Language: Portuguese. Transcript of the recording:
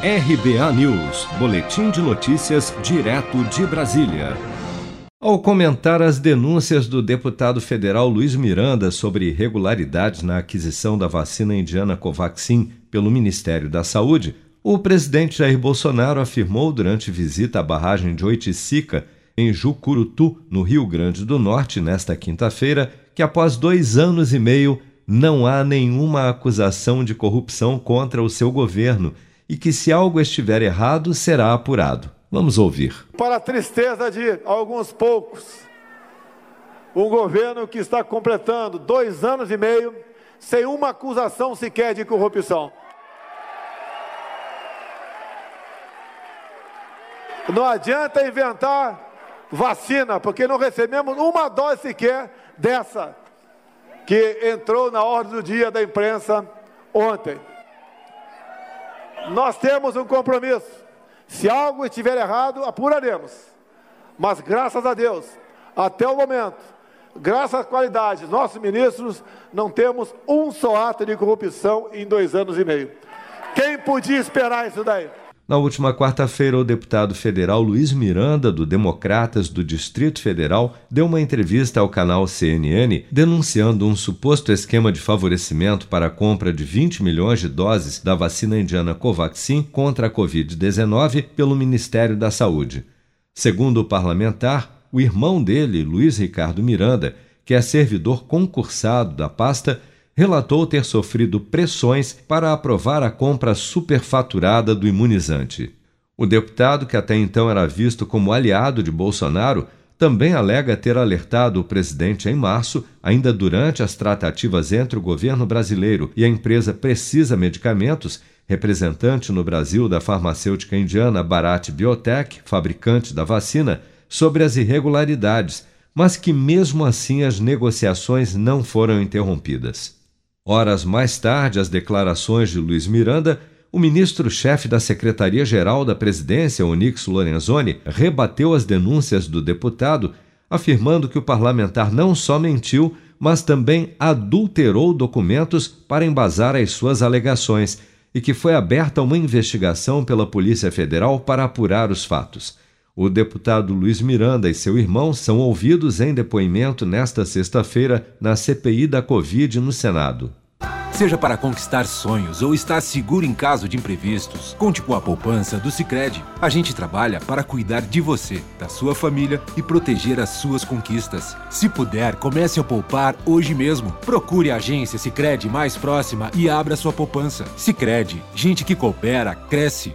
RBA News, Boletim de Notícias, direto de Brasília. Ao comentar as denúncias do deputado federal Luiz Miranda sobre irregularidades na aquisição da vacina indiana Covaxin pelo Ministério da Saúde, o presidente Jair Bolsonaro afirmou durante visita à barragem de Oiticica, em Jucurutu, no Rio Grande do Norte, nesta quinta-feira, que após dois anos e meio não há nenhuma acusação de corrupção contra o seu governo e que, se algo estiver errado, será apurado. Vamos ouvir. Para a tristeza de alguns poucos, um governo que está completando dois anos e meio sem uma acusação sequer de corrupção. Não adianta inventar vacina, porque não recebemos uma dose sequer dessa que entrou na ordem do dia da imprensa ontem. Nós temos um compromisso. Se algo estiver errado, apuraremos. Mas graças a Deus, até o momento, graças à qualidade dos nossos ministros, não temos um só ato de corrupção em dois anos e meio. Quem podia esperar isso daí? Na última quarta-feira, o deputado federal Luiz Miranda, do Democratas do Distrito Federal, deu uma entrevista ao canal CNN denunciando um suposto esquema de favorecimento para a compra de 20 milhões de doses da vacina indiana Covaxin contra a Covid-19 pelo Ministério da Saúde. Segundo o parlamentar, o irmão dele, Luiz Ricardo Miranda, que é servidor concursado da pasta, relatou ter sofrido pressões para aprovar a compra superfaturada do imunizante. O deputado, que até então era visto como aliado de Bolsonaro, também alega ter alertado o presidente em março, ainda durante as tratativas entre o governo brasileiro e a empresa Precisa Medicamentos, representante no Brasil da farmacêutica indiana Bharat Biotech, fabricante da vacina, sobre as irregularidades, mas que mesmo assim as negociações não foram interrompidas. Horas mais tarde, as declarações de Luiz Miranda, o ministro-chefe da Secretaria-Geral da Presidência, Onix Lorenzoni, rebateu as denúncias do deputado, afirmando que o parlamentar não só mentiu, mas também adulterou documentos para embasar as suas alegações e que foi aberta uma investigação pela Polícia Federal para apurar os fatos. O deputado Luiz Miranda e seu irmão são ouvidos em depoimento nesta sexta-feira na CPI da Covid no Senado. Seja para conquistar sonhos ou estar seguro em caso de imprevistos, conte com a poupança do Sicredi. A gente trabalha para cuidar de você, da sua família e proteger as suas conquistas. Se puder, comece a poupar hoje mesmo. Procure a agência Sicredi mais próxima e abra sua poupança. Sicredi, gente que coopera cresce.